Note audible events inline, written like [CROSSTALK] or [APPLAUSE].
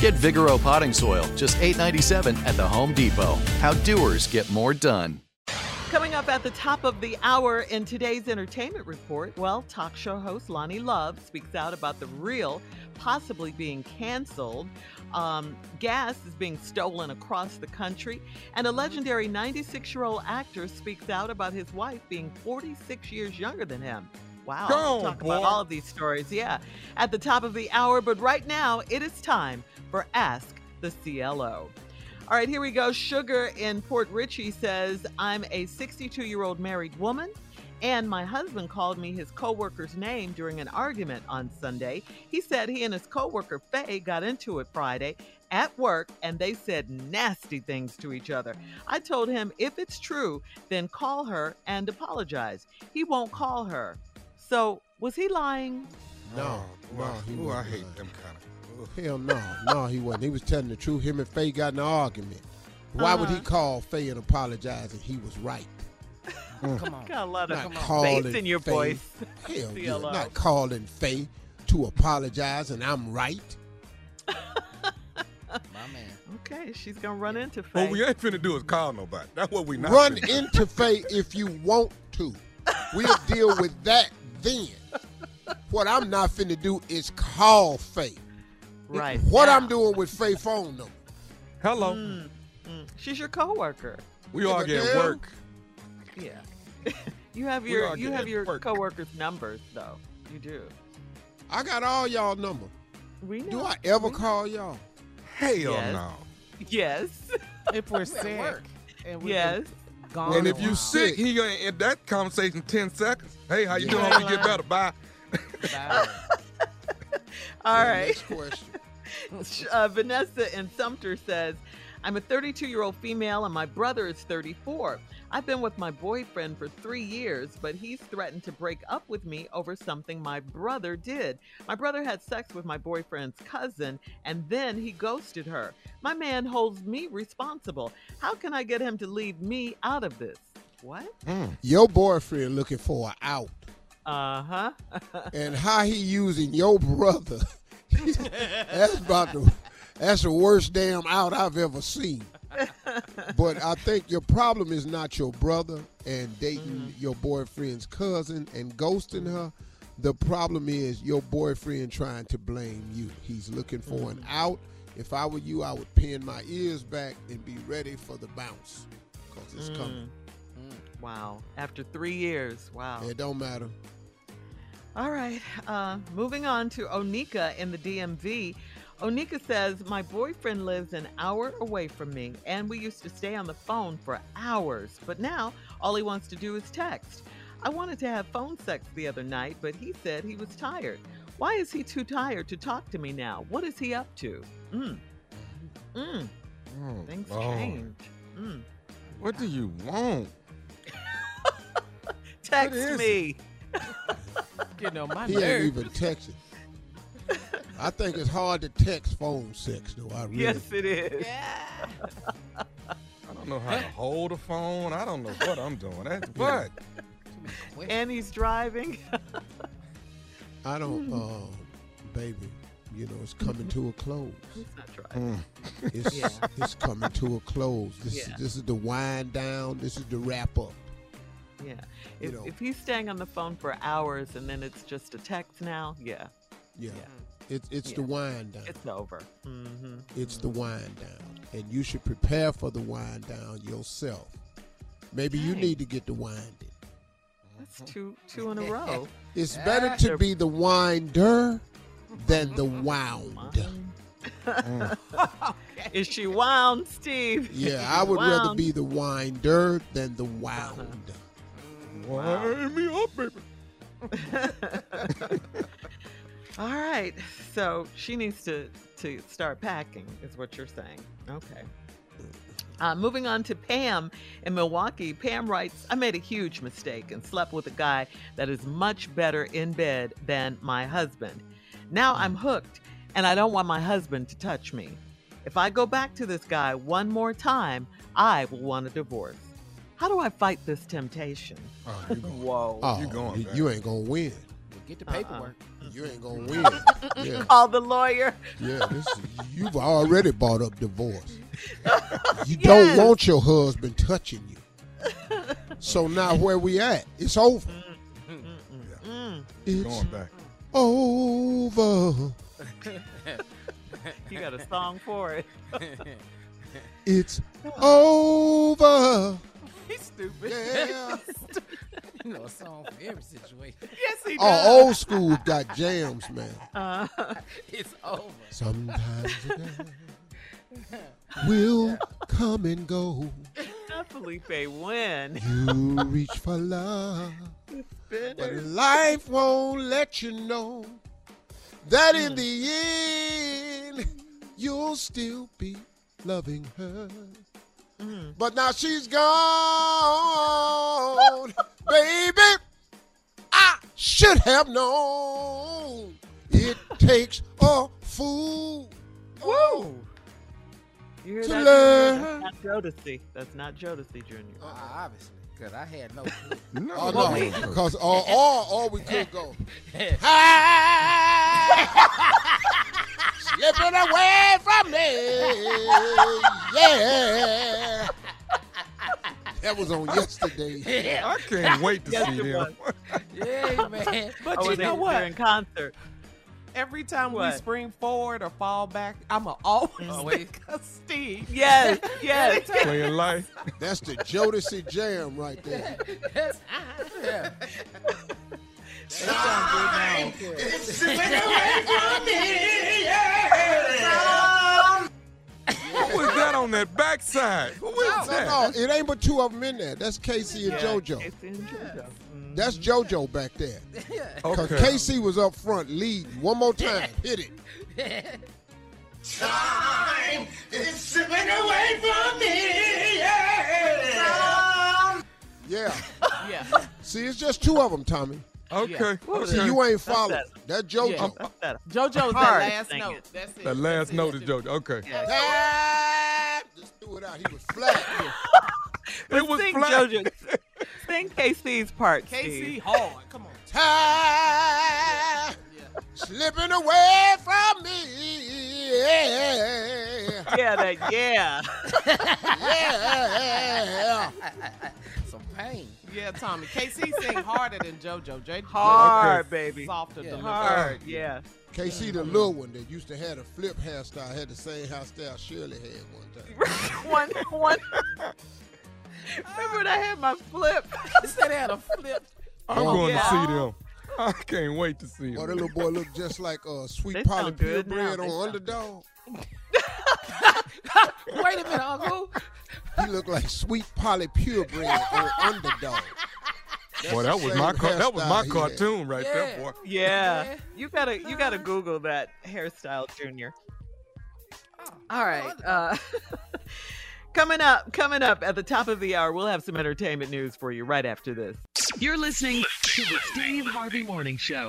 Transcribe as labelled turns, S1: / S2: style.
S1: Get Vigoro potting soil, just $8.97 at the Home Depot. How doers get more done.
S2: Coming up at the top of the hour in today's entertainment report, well, talk show host Loni Love speaks out about the real possibly being canceled. Um, gas is being stolen across the country, and a legendary 96 year old actor speaks out about his wife being 46 years younger than him. Wow.
S3: Go
S2: we'll talk
S3: boy.
S2: about all of these stories, yeah, at the top of the hour. But right now, it is time for Ask the CLO. All right, here we go. Sugar in Port Richey says, I'm a 62 year old married woman. And my husband called me his coworker's name during an argument on Sunday. He said he and his coworker Faye got into it Friday at work and they said nasty things to each other. I told him if it's true, then call her and apologize. He won't call her. So, was he lying?
S3: No,
S4: no,
S3: no,
S4: he
S3: Ooh, I
S4: wasn't
S3: hate
S4: lying.
S3: them kind of.
S4: Hell no, no, he wasn't. He was telling the truth. Him and Faye got in an argument. Why would he
S2: Uh-huh.
S4: call Faye and apologize and he was right?
S5: Come on.
S2: Got a lot of
S4: calling
S2: bass in your
S4: Faye.
S2: voice.
S4: Hell [LAUGHS] yeah,
S2: CLO.
S4: not calling Faye to apologize and I'm right. [LAUGHS]
S5: My man.
S2: Okay, she's gonna run into Faye.
S3: What we ain't finna do is call nobody. That's what we not.
S4: Run into Faye if you want to. We'll [LAUGHS] deal with that then. What I'm not finna do is call Faye.
S2: right.
S4: What
S2: now.
S4: I'm doing with Faye phone number.
S3: Hello.
S2: Mm, mm. She's your coworker.
S3: We
S4: all
S3: get
S4: but damn.
S3: work.
S2: Yeah. [LAUGHS] you have your
S3: argue
S2: you have your
S3: work.
S2: coworkers' numbers though. You do.
S4: I got all y'all number.
S2: We know.
S4: Do I ever
S2: We know.
S4: call y'all?
S3: Hell
S2: Yes.
S3: no. [LAUGHS]
S2: Yes.
S6: if we're [LAUGHS] sick and we
S2: yes.
S6: Gone
S3: And if you sick, he gonna end that conversation ten seconds. Hey, how you
S4: Yeah.
S3: doing? Hope you get better. Bye.
S6: Bye. [LAUGHS]
S2: All right.
S4: Next question. [LAUGHS]
S2: Uh, Vanessa in Sumter says, I'm a 32 year old female and my brother is 34. I've been with my boyfriend for three years, but he's threatened to break up with me over something my brother did. My brother had sex with my boyfriend's cousin and then he ghosted her. My man holds me responsible. How can I get him to leave me out of this? What?
S4: Your boyfriend looking for an out.
S2: Uh huh. [LAUGHS]
S4: and how he using your brother. [LAUGHS] that's about the that's the worst damn out I've ever seen. but I think your problem is not your brother and dating mm-hmm. your boyfriend's cousin and ghosting her. The problem is your boyfriend trying to blame you. He's looking for an mm-hmm. out. If I were you, I would pin my ears back and be ready for the bounce because it's coming. Mm. Mm.
S2: Wow. After three years. Wow.
S4: It don't matter.
S2: All right. Uh, moving on to Onika in the DMV. Onika says, My boyfriend lives an hour away from me, and we used to stay on the phone for hours. But now all he wants to do is text. I wanted to have phone sex the other night, but he said he was tired. Why is he too tired to talk to me now? What is he up to? Mm. Mm.
S3: Oh,
S2: Things
S3: Lord.
S2: change. Mm.
S3: What do you want? [LAUGHS]
S2: Text me. [LAUGHS]
S6: Getting on my
S4: He ain't even texting. I think it's hard to text phone sex, though. I really.
S2: Yes, it is. Yeah.
S3: I don't know how to hold a phone. I don't know what I'm doing. That's [LAUGHS] what?
S2: And he's driving.
S4: I don't, uh, baby. You know, it's coming to a close.
S2: He's not driving.
S4: It's
S2: Yeah.
S4: it's coming to a close. This
S2: Yeah.
S4: is this is the wind down. This is the wrap up.
S2: Yeah.
S4: You
S2: If,
S4: know.
S2: if he's staying on the phone for hours and then it's just a text now, yeah,
S4: Yeah. It's it's the
S2: Yeah.
S4: wind down.
S2: it's over. hmm
S4: It's the mm-hmm. wind down, and you should prepare for the wind down yourself. Maybe you need to get the winded.
S2: That's two two in a [LAUGHS] row.
S4: It's better to be the winder than the [LAUGHS] wound. Mm. [LAUGHS]
S2: Is she wound, Steve?
S4: Yeah, I
S2: she
S4: would rather be the winder than the uh-huh. wound.
S3: Wind me up, baby. [LAUGHS]
S2: All right. So she needs to to start packing, is what you're saying. Okay. Uh, moving on to Pam in Milwaukee. Pam writes, I made a huge mistake and slept with a guy that is much better in bed than my husband. Now I'm hooked and I don't want my husband to touch me. If I go back to this guy one more time, I will want a divorce. How do I fight this temptation?
S3: Oh, you going, [LAUGHS]
S2: Whoa.
S4: Oh,
S3: You going
S4: you, you ain't gonna win.
S6: Get the
S2: Uh-uh.
S6: paperwork.
S4: You ain't gonna [LAUGHS] win. Yeah,
S2: Call the lawyer.
S4: yeah. This is, you've already bought up divorce. [LAUGHS] You
S2: Yes.
S4: don't want your husband touching you. So now where we at? It's over.
S2: Mm, mm, mm, mm
S4: It's
S3: going back.
S4: over.
S2: you got a song for it.
S4: It's over. [LAUGHS]
S6: He's stupid.
S4: Yeah. [LAUGHS]
S6: you know a song for every situation.
S2: Yes, he does.
S4: Oh, old school got jams, man.
S2: Uh, [LAUGHS]
S6: It's over.
S4: Sometimes a day will come and go.
S2: Felipe when
S4: You reach for love, but life won't let you know that in the end you'll still be loving her. But now she's gone, [LAUGHS] baby. I should have known it takes a fool.
S2: Woo! You hear
S4: To
S2: that?
S4: learn.
S2: That's not Jodeci. That's not Jodeci Jr.
S6: Uh, obviously, because I had no clue. [LAUGHS]
S3: No,
S4: Oh no,
S2: we-
S4: because all, or or we could go [LAUGHS] slipping away from me. Yeah, that was on yesterday. Yeah.
S3: I [LAUGHS] can't wait to
S2: Yes,
S3: see
S2: it
S3: them.
S6: yeah, man. [LAUGHS]
S2: But
S6: But
S2: oh,
S6: you know
S2: They're
S6: what?
S2: in concert.
S6: Every time
S2: What?
S6: we spring forward or fall back, I'm a always
S2: Always. [LAUGHS]
S6: think of Steve.
S2: Yes, yes.
S3: Playing life.
S4: That's the Jodeci jam right there. Yes.
S6: yeah.
S3: Who was that on that backside? Who is
S4: No,
S3: that?
S4: no, it ain't but two of them in there. That's K-Ci and
S2: Yeah,
S4: JoJo.
S2: K-Ci and JoJo. Mm.
S4: That's JoJo back there. Because [LAUGHS]
S3: Okay.
S4: K-Ci was up front leading. One more time, hit it. Time is slipping away from me. Yeah. Yeah.
S6: Yeah.
S4: See, it's just two of them, Tommy.
S3: Okay.
S4: See,
S3: okay.
S4: you ain't following.
S2: that.
S4: That JoJo.
S6: Yeah.
S2: That's better.
S6: JoJo's
S2: Hard
S6: that last
S2: singing.
S6: note. That's it.
S3: The last
S6: That's
S3: note is Jojo. Okay.
S4: Time. Just threw it out. He was flat. [LAUGHS]
S3: It was
S2: sing
S3: flat.
S2: JoJo. [LAUGHS] Sing KC's part,
S6: KC
S2: Steve.
S6: hard. Come on.
S4: Time slipping away from me. Yeah.
S2: Yeah, that yeah. [LAUGHS]
S4: Yeah.
S6: Some pain. Yeah, Tommy. KC sing [LAUGHS] harder than JoJo. J-
S2: Hard,
S3: Okay.
S2: baby.
S6: Softer
S4: Yeah.
S6: delivery.
S2: Hard, yeah.
S4: KC, the little one that used to have a flip hairstyle, had the same hairstyle Shirley had one time. [LAUGHS]
S2: One, one. Remember when I had my flip? [LAUGHS]
S6: He said they had a flip.
S3: I'm
S4: Oh,
S3: going
S2: yeah.
S3: to see them. I can't wait to see
S4: Boy, that little boy looked just like uh, sweet
S2: They
S4: Polly
S2: sound good Purebread
S4: on
S2: sound-
S4: underdog.
S6: Wait a minute, Uncle.
S4: He looked like sweet Polly Purebread or [LAUGHS] underdog. That's
S3: Boy, that was my car- that was my
S4: hairstyle he had.
S3: cartoon right there, boy.
S2: Yeah. You gotta you gotta Google that hairstyle, Junior. All right. Uh, [LAUGHS] coming up, coming up at the top of the hour, we'll have some entertainment news for you right after this.
S7: You're listening to the Steve Harvey Morning Show.